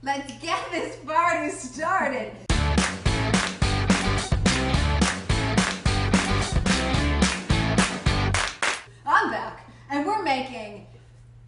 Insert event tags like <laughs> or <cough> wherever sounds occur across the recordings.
Let's get this party started. I'm back, and we're making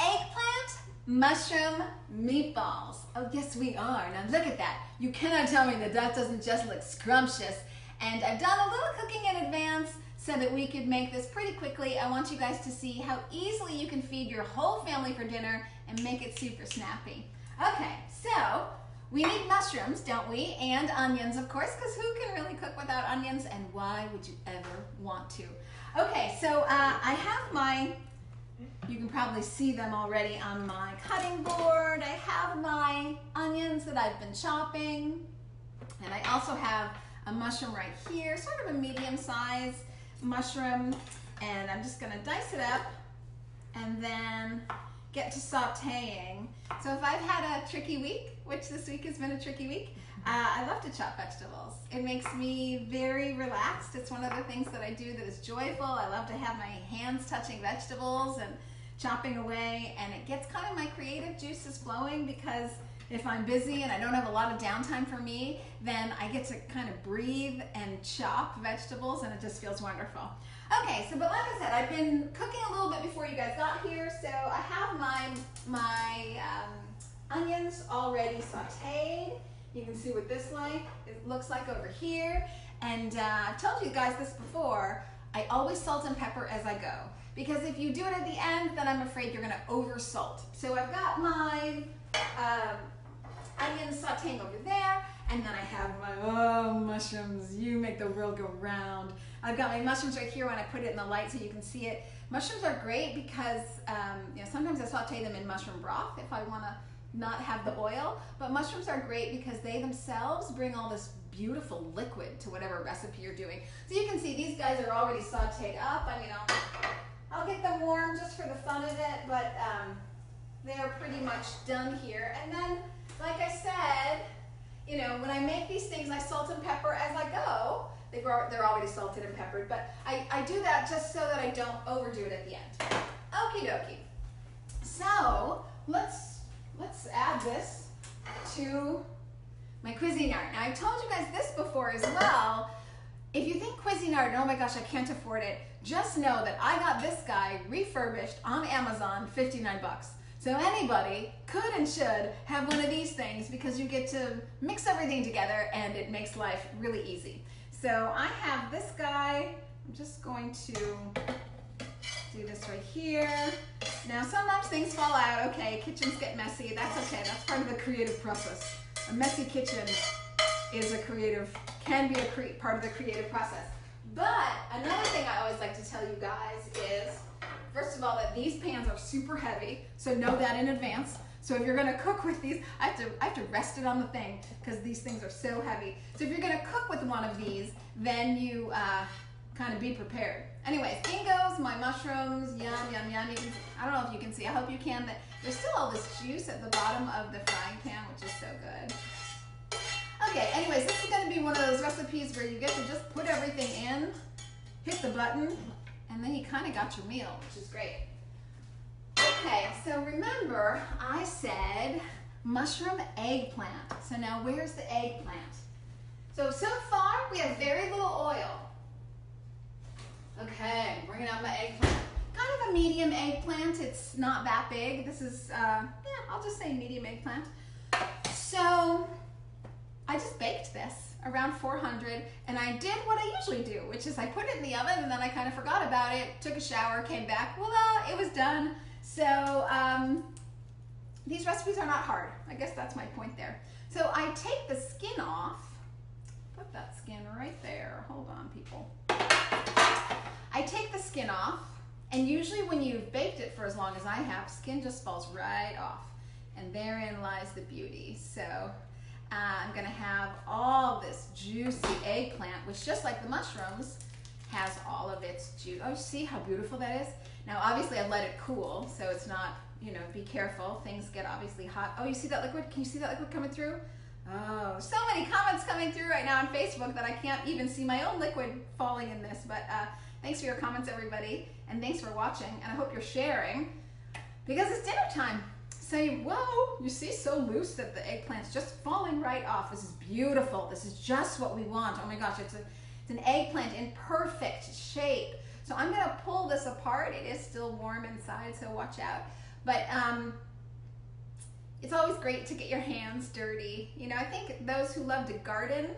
eggplant mushroom meatballs. Oh, yes, we are. Now, look at that. You cannot tell me that that doesn't just look scrumptious. And I've done a little cooking in advance so that we could make this pretty quickly. I want you guys to see how easily you can feed your whole family for dinner and make it super snappy. Okay, so we need mushrooms, don't we? And onions, of course, because who can really cook without onions? And why would you ever want to? Okay, so uh, I have my, you can probably see them already on my cutting board. I have my onions that I've been chopping. And I also have a mushroom right here, sort of a medium size mushroom. And I'm just gonna dice it up and then get to sauteing. So if I've had a tricky week, which this week has been a tricky week, uh, I love to chop vegetables. It makes me very relaxed. It's one of the things that I do that is joyful. I love to have my hands touching vegetables and chopping away, and it gets kind of my creative juices flowing because if I'm busy and I don't have a lot of downtime for me, then I get to kind of breathe and chop vegetables, and it just feels wonderful. Okay, so but like I said, I've been cooking a little bit before you guys got here, so I have my my um, onions already sautéed. You can see what this like it looks like over here. And uh, I've told you guys this before. I always salt and pepper as I go because if you do it at the end, then I'm afraid you're to over salt. So I've got my um, onions sauteing over there, and then I have my oh mushrooms. You make the world go round. I've got my mushrooms right here when I put it in the light so you can see it. Mushrooms are great because um, you know sometimes I saute them in mushroom broth if I want to not have the oil. But mushrooms are great because they themselves bring all this beautiful liquid to whatever recipe you're doing. So you can see these guys are already sauteed up. I mean, I'll, I'll get them warm just for the fun of it, but um, they're pretty much done here. And then, like I said, you know, when I make these things, I salt and pepper as I go. They've, they're already salted and peppered, but I, I do that just so that I don't overdo it at the end. Okie dokie. So let's let's add this to my Cuisinart. Now I told you guys this before as well. If you think Cuisinart, oh my gosh, I can't afford it, just know that I got this guy refurbished on Amazon, 59 bucks. So anybody could and should have one of these things because you get to mix everything together and it makes life really easy. So I have this guy, I'm just going to do this right here. Now sometimes things fall out, okay, kitchens get messy, that's okay, that's part of the creative process. A messy kitchen is a creative, can be a part of the creative process. But another thing I always like to tell you guys is, first of all, that these pans are super heavy, so know that in advance. So if you're gonna cook with these, I have to, I have to rest it on the thing because these things are so heavy. So if you're gonna cook with one of these, then you uh, kind of be prepared. Anyways, in goes my mushrooms, yum, yum, yum. Can, I don't know if you can see, I hope you can, but there's still all this juice at the bottom of the frying pan, which is so good. Okay, anyways, this is gonna be one of those recipes where you get to just put everything in, hit the button, and then you kind of got your meal, which is great. Okay, so remember I said mushroom eggplant. So now where's the eggplant? So, so far we have very little oil. Okay, bringing out my eggplant. Kind of a medium eggplant. It's not that big. This is, uh, yeah, I'll just say medium eggplant. So I just baked this around 400 and I did what I usually do, which is I put it in the oven and then I kind of forgot about it, took a shower, came back, voila, it was done. So um, these recipes are not hard. I guess that's my point there. So I take the skin off, put that skin right there. Hold on, people. I take the skin off, and usually when you've baked it for as long as I have, skin just falls right off. And therein lies the beauty. So uh, I'm gonna have all this juicy eggplant, which just like the mushrooms, has all of its juice. Oh, see how beautiful that is? Now, obviously I've let it cool, so it's not, you know, be careful. Things get obviously hot. Oh, you see that liquid? Can you see that liquid coming through? Oh, so many comments coming through right now on Facebook that I can't even see my own liquid falling in this. But uh, thanks for your comments, everybody. And thanks for watching. And I hope you're sharing because it's dinner time. Say, whoa, you see, so loose that the eggplant's just falling right off. This is beautiful. This is just what we want. Oh my gosh, it's, a, it's an eggplant in perfect shape. So I'm gonna pull this apart. It is still warm inside, so watch out. But um, it's always great to get your hands dirty. You know, I think those who love to garden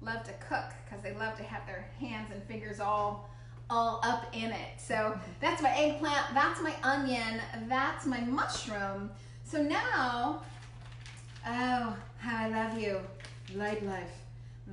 love to cook because they love to have their hands and fingers all all up in it. So that's my eggplant, that's my onion, that's my mushroom. So now, oh, how I love you. Lightlife.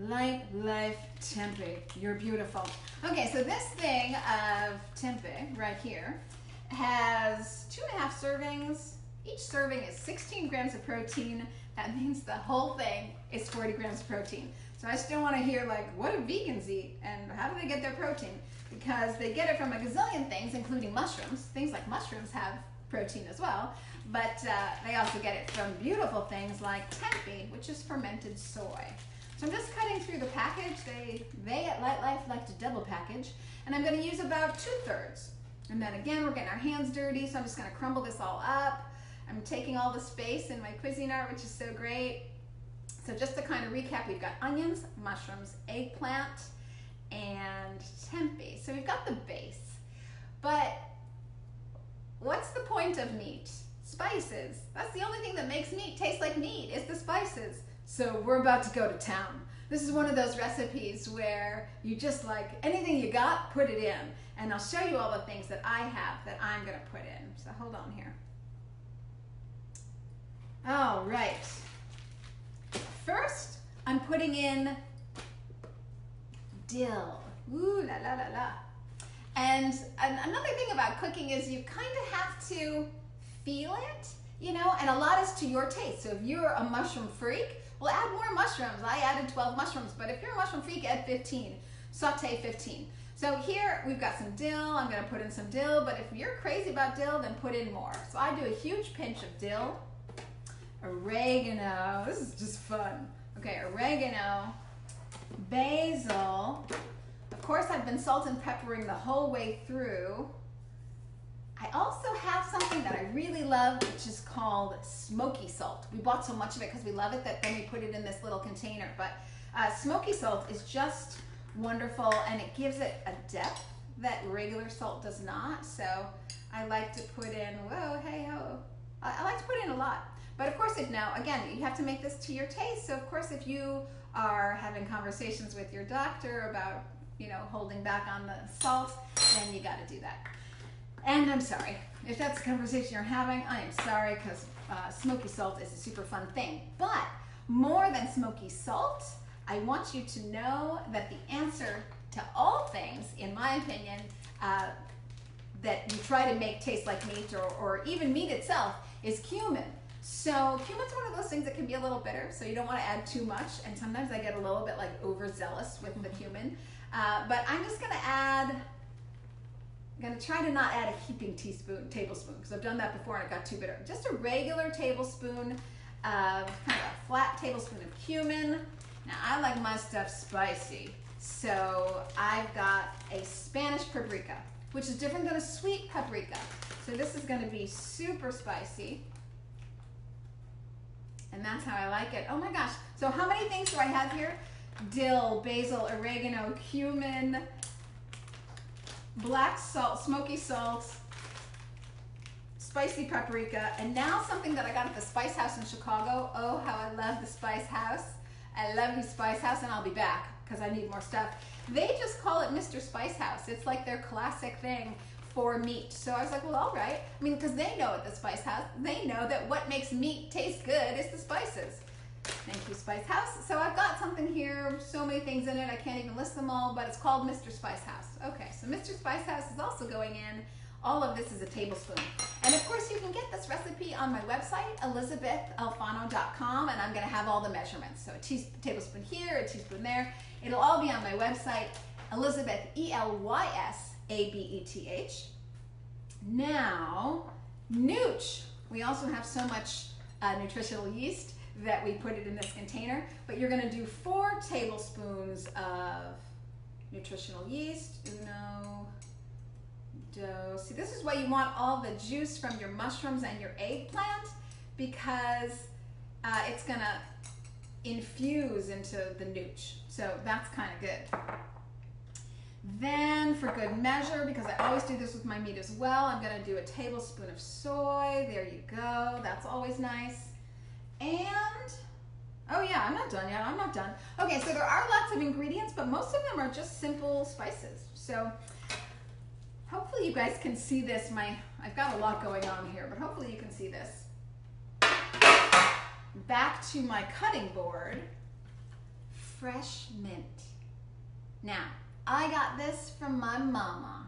Light life tempeh. You're beautiful. Okay, so this thing of tempeh right here has two and a half servings. Each serving is 16 grams of protein. That means the whole thing is 40 grams of protein. So I still want to hear like, what do vegans eat and how do they get their protein? Because they get it from a gazillion things, including mushrooms. Things like mushrooms have protein as well, but uh, they also get it from beautiful things like tempeh, which is fermented soy. So I'm just cutting through the package. They, they at Lightlife like to double package, and I'm going to use about two thirds. And then again, we're getting our hands dirty, so I'm just going to crumble this all up. I'm taking all the space in my Cuisinart, which is so great. So just to kind of recap, we've got onions, mushrooms, eggplant, and tempeh. So we've got the base. But what's the point of meat? Spices. That's the only thing that makes meat taste like meat is the spices. So we're about to go to town. This is one of those recipes where you just like anything you got, put it in. And I'll show you all the things that I have that I'm gonna put in. So hold on here. All right. First, I'm putting in dill. Ooh la la la la. And another thing about cooking is you kind of have to feel it, you know, and a lot is to your taste. So if you're a mushroom freak, well, add more mushrooms. I added 12 mushrooms, but if you're a mushroom freak, add 15. Saute 15. So here we've got some dill. I'm gonna put in some dill, but if you're crazy about dill, then put in more. So I do a huge pinch of dill oregano. This is just fun. Okay, oregano, basil. Of course, I've been salt and peppering the whole way through. I also have something that I really love, which is called smoky salt. We bought so much of it because we love it that then we put it in this little container. But uh, smoky salt is just wonderful and it gives it a depth that regular salt does not. So I like to put in, whoa, hey ho. I, I like to put in a lot. But of course, if now, again, you have to make this to your taste. So of course, if you are having conversations with your doctor about, you know, holding back on the salt, then you got to do that. And I'm sorry, if that's the conversation you're having, I am sorry because uh, smoky salt is a super fun thing. But more than smoky salt, I want you to know that the answer to all things, in my opinion, uh, that you try to make taste like meat or, or even meat itself is cumin. So cumin's one of those things that can be a little bitter, so you don't want to add too much. And sometimes I get a little bit like overzealous with the cumin. Uh, but I'm just gonna add, I'm gonna try to not add a heaping teaspoon, tablespoon, because I've done that before and it got too bitter. Just a regular tablespoon of, kind of a flat tablespoon of cumin. Now I like my stuff spicy, so I've got a Spanish paprika, which is different than a sweet paprika. So this is gonna be super spicy and that's how I like it. Oh my gosh. So how many things do I have here? Dill, basil, oregano, cumin, black salt, smoky salt, spicy paprika, and now something that I got at the Spice House in Chicago. Oh, how I love the Spice House. I love the Spice House, and I'll be back because I need more stuff. They just call it Mr. Spice House. It's like their classic thing for meat. So I was like, well, all right. I mean, because they know at the Spice House, they know that what makes meat taste good is the spices. Thank you, Spice House. So I've got something here, so many things in it, I can't even list them all, but it's called Mr. Spice House. Okay, so Mr. Spice House is also going in. All of this is a tablespoon. And of course, you can get this recipe on my website, elysabethalfano.com, and I'm gonna have all the measurements. So a tablespoon here, a teaspoon there. It'll all be on my website, Elysabeth, E-L-Y-S, a-B-E-T-H. Now, nooch. We also have so much uh, nutritional yeast that we put it in this container, but you're gonna do four tablespoons of nutritional yeast, uno, dos. See, this is why you want all the juice from your mushrooms and your eggplant because uh, it's gonna infuse into the nooch. So that's kind of good. Then for good measure, because I always do this with my meat as well, I'm gonna do a tablespoon of soy. There you go, that's always nice. And, oh yeah, I'm not done yet, I'm not done. Okay, so there are lots of ingredients, but most of them are just simple spices. So hopefully you guys can see this. My, I've got a lot going on here, but hopefully you can see this. Back to my cutting board, fresh mint. Now, I got this from my mama.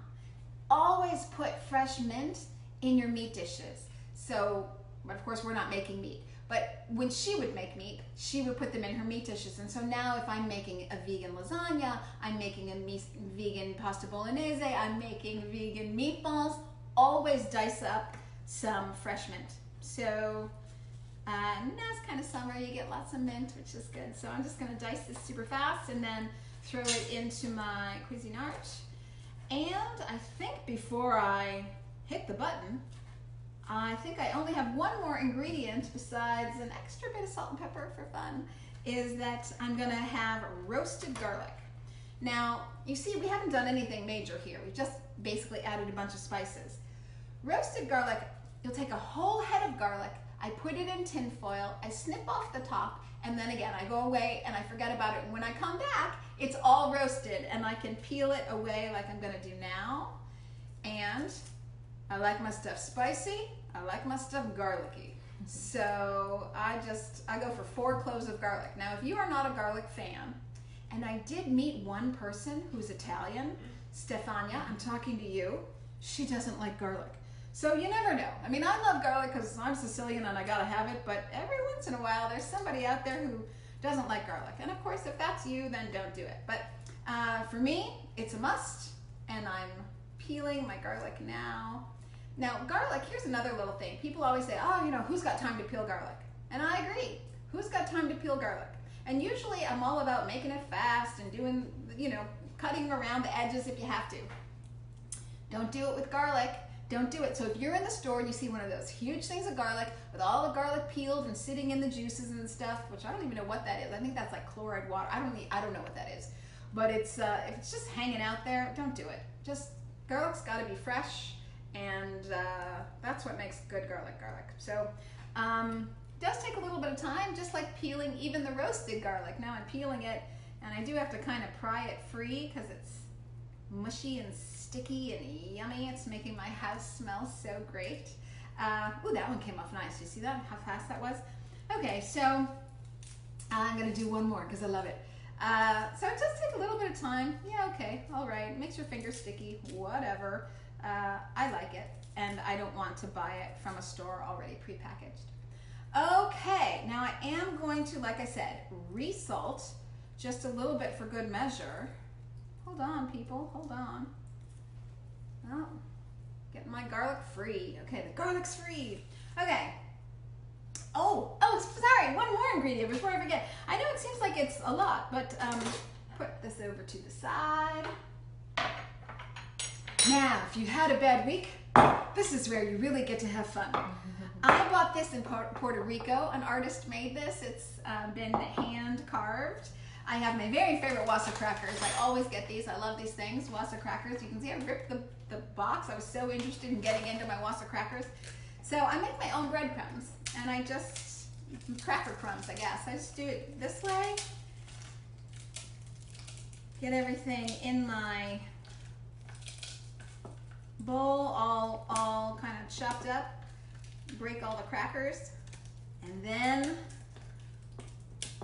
Always put fresh mint in your meat dishes. So, but of course, we're not making meat. But when she would make meat, she would put them in her meat dishes. And so now if I'm making a vegan lasagna, I'm making a vegan pasta bolognese, I'm making vegan meatballs, always dice up some fresh mint. So uh, now it's kind of summer, you get lots of mint, which is good. So I'm just gonna dice this super fast and then throw it into my Cuisinart. And I think before I hit the button, I think I only have one more ingredient besides an extra bit of salt and pepper for fun, is that I'm gonna have roasted garlic. Now, you see, we haven't done anything major here. We've just basically added a bunch of spices. Roasted garlic, you'll take a whole head of garlic, I put it in tin foil, I snip off the top, and then again, I go away and I forget about it. And when I come back, it's all roasted and I can peel it away like I'm gonna do now. And I like my stuff spicy. I like my stuff garlicky. So I just, I go for four cloves of garlic. Now, if you are not a garlic fan, and I did meet one person who's Italian, Stefania, I'm talking to you, she doesn't like garlic. So you never know. I mean, I love garlic because I'm Sicilian and I gotta have it, but every once in a while there's somebody out there who doesn't like garlic. And of course, if that's you, then don't do it. But uh, for me, it's a must, and I'm peeling my garlic now. Now, garlic, here's another little thing. People always say, oh, you know, who's got time to peel garlic? And I agree. Who's got time to peel garlic? And usually I'm all about making it fast and doing, you know, cutting around the edges if you have to. Don't do it with garlic don't do it. So if you're in the store and you see one of those huge things of garlic with all the garlic peeled and sitting in the juices and stuff, which I don't even know what that is. I think that's like chloride water. I don't need, I don't know what that is. But it's uh, if it's just hanging out there, don't do it. Just garlic's got to be fresh, and uh, that's what makes good garlic garlic. So um, does take a little bit of time, just like peeling even the roasted garlic. Now I'm peeling it, and I do have to kind of pry it free because it's mushy and sticky and yummy. It's making my house smell so great. Uh, ooh, that one came off nice. You see that? How fast that was? Okay, so I'm gonna do one more because I love it. Uh, so it does take a little bit of time. Yeah, okay, all right. Makes your fingers sticky, whatever. Uh, I like it, and I don't want to buy it from a store already prepackaged. Okay, now I am going to, like I said, resalt just a little bit for good measure. Hold on, people, hold on. Oh, getting my garlic free. Okay, the garlic's free. Okay. Oh, oh, sorry, one more ingredient before I forget. I know it seems like it's a lot, but um, put this over to the side. Now, if you had a bad week, this is where you really get to have fun. <laughs> I bought this in Puerto Rico. An artist made this. It's uh, been hand carved. I have my very favorite Wasa crackers. I always get these. I love these things, Wasa crackers. You can see I ripped the, the box. I was so interested in getting into my Wasa crackers. So I make my own breadcrumbs and I just, cracker crumbs I guess. I just do it this way. Get everything in my bowl all, all kind of chopped up. Break all the crackers. And then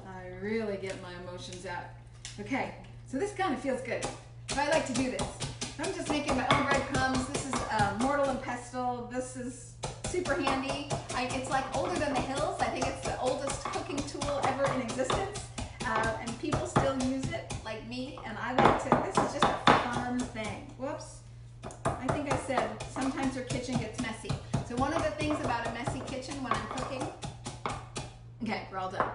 I really get my emotions out. Okay, so this kind of feels good. I like to do this. I'm just making my own breadcrumbs. This is uh, mortar and pestle. This is super handy. I, it's like older than the hills. I think it's the oldest cooking tool ever in existence. Uh, and people still use it, like me. And I like to, this is just a said sometimes your kitchen gets messy. So one of the things about a messy kitchen when I'm cooking, okay, we're all done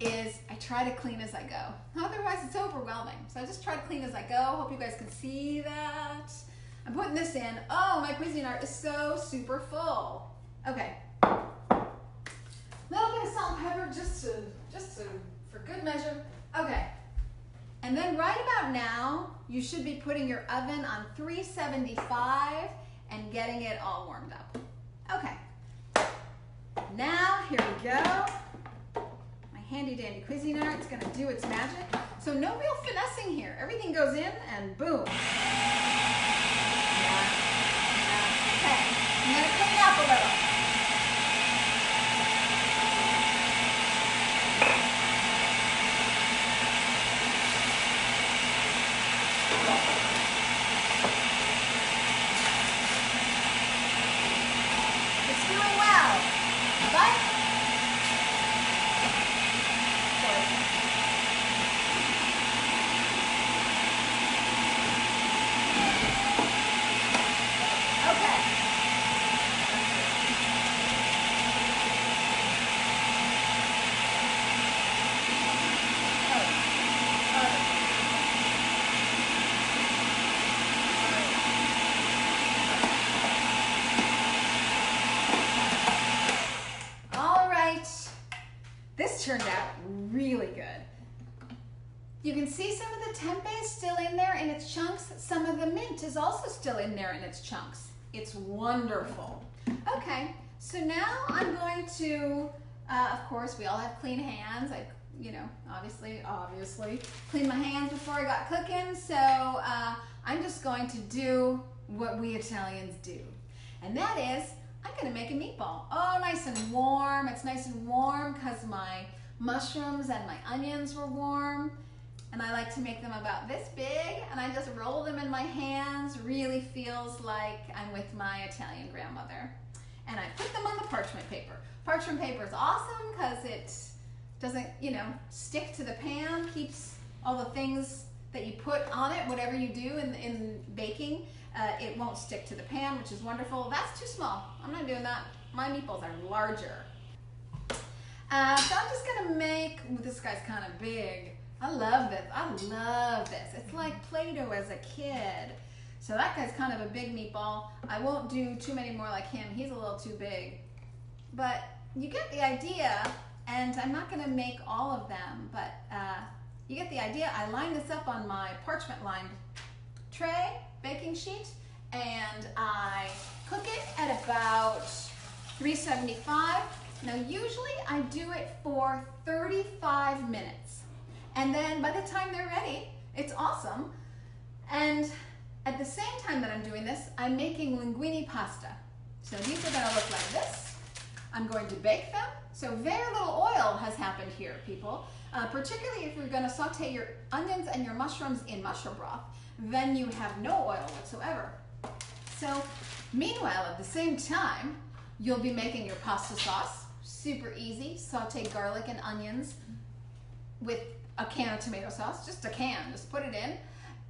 is I try to clean as I go. Otherwise, it's overwhelming. So I just try to clean as I go. Hope you guys can see that. I'm putting this in. Oh, my Cuisinart is so super full. Okay. Little bit of salt and pepper just to, just to, for good measure. Okay. And then right about now, you should be putting your oven on 375 and getting it all warmed up. Okay. Now, here we go. My handy dandy Cuisinart is gonna do its magic. So no real finessing here. Everything goes in and boom. Yeah. Yeah. Okay, I'm gonna clean up a little. It's doing well, but okay. All right. This turned out really good. You can see some of the tempeh is still in there in its chunks. Some of the mint is also still in there its chunks. It's wonderful. Okay, so now I'm going to, uh, of course, we all have clean hands. I, you know, obviously, obviously, clean my hands before I got cooking. So uh, I'm just going to do what we Italians do. And that is, I'm gonna make a meatball. Oh, nice and warm. It's nice and warm because my mushrooms and my onions were warm. And I like to make them about this big and I just roll them in my hands. Really feels like I'm with my Italian grandmother. And I put them on the parchment paper. Parchment paper is awesome because it doesn't, you know, stick to the pan, keeps all the things that you put on it, whatever you do in, in baking, uh, it won't stick to the pan, which is wonderful. That's too small. I'm not doing that. My meatballs are larger. Uh, so I'm just gonna make, ooh, this guy's kind of big. I love this. I love this. It's like Play-Doh as a kid. So that guy's kind of a big meatball. I won't do too many more like him. He's a little too big. But you get the idea, and I'm not gonna make all of them, but uh, you get the idea. I line this up on my parchment lined tray, baking sheet, and I cook it at about 375. Now usually I do it for 35 minutes. And then by the time they're ready, it's awesome. And at the same time that I'm doing this, I'm making linguine pasta. So these are gonna look like this. I'm going to bake them. So very little oil has happened here, people. Uh, particularly if you're gonna saute your onions and your mushrooms in mushroom broth, then you have no oil whatsoever. So meanwhile, at the same time, you'll be making your pasta sauce. Super easy. Saute garlic and onions with a can of tomato sauce, just a can, just put it in,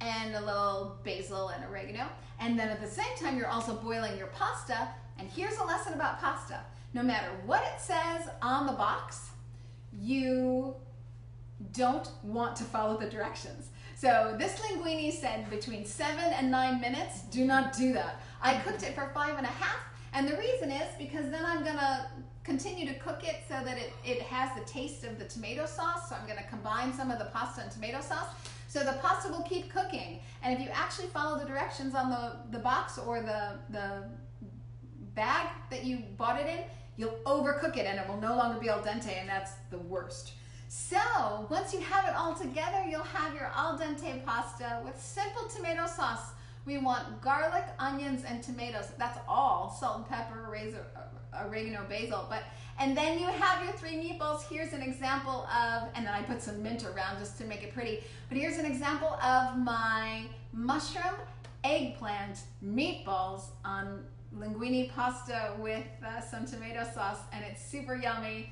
and a little basil and oregano. And then at the same time, you're also boiling your pasta. And here's a lesson about pasta. No matter what it says on the box, you don't want to follow the directions. So this linguine said between seven and nine minutes. Do not do that. I cooked it for five and a half, and the reason is because then I'm gonna continue to cook it so that it, it has the taste of the tomato sauce. So I'm gonna combine some of the pasta and tomato sauce. So the pasta will keep cooking. And if you actually follow the directions on the, the box or the, the bag that you bought it in, you'll overcook it and it will no longer be al dente and that's the worst. So once you have it all together, you'll have your al dente pasta with simple tomato sauce. We want garlic, onions, and tomatoes. That's all. Salt and pepper, razor, oregano, basil. But and then you have your three meatballs. Here's an example of, and then I put some mint around just to make it pretty. But here's an example of my mushroom eggplant meatballs on linguine pasta with uh, some tomato sauce, and it's super yummy.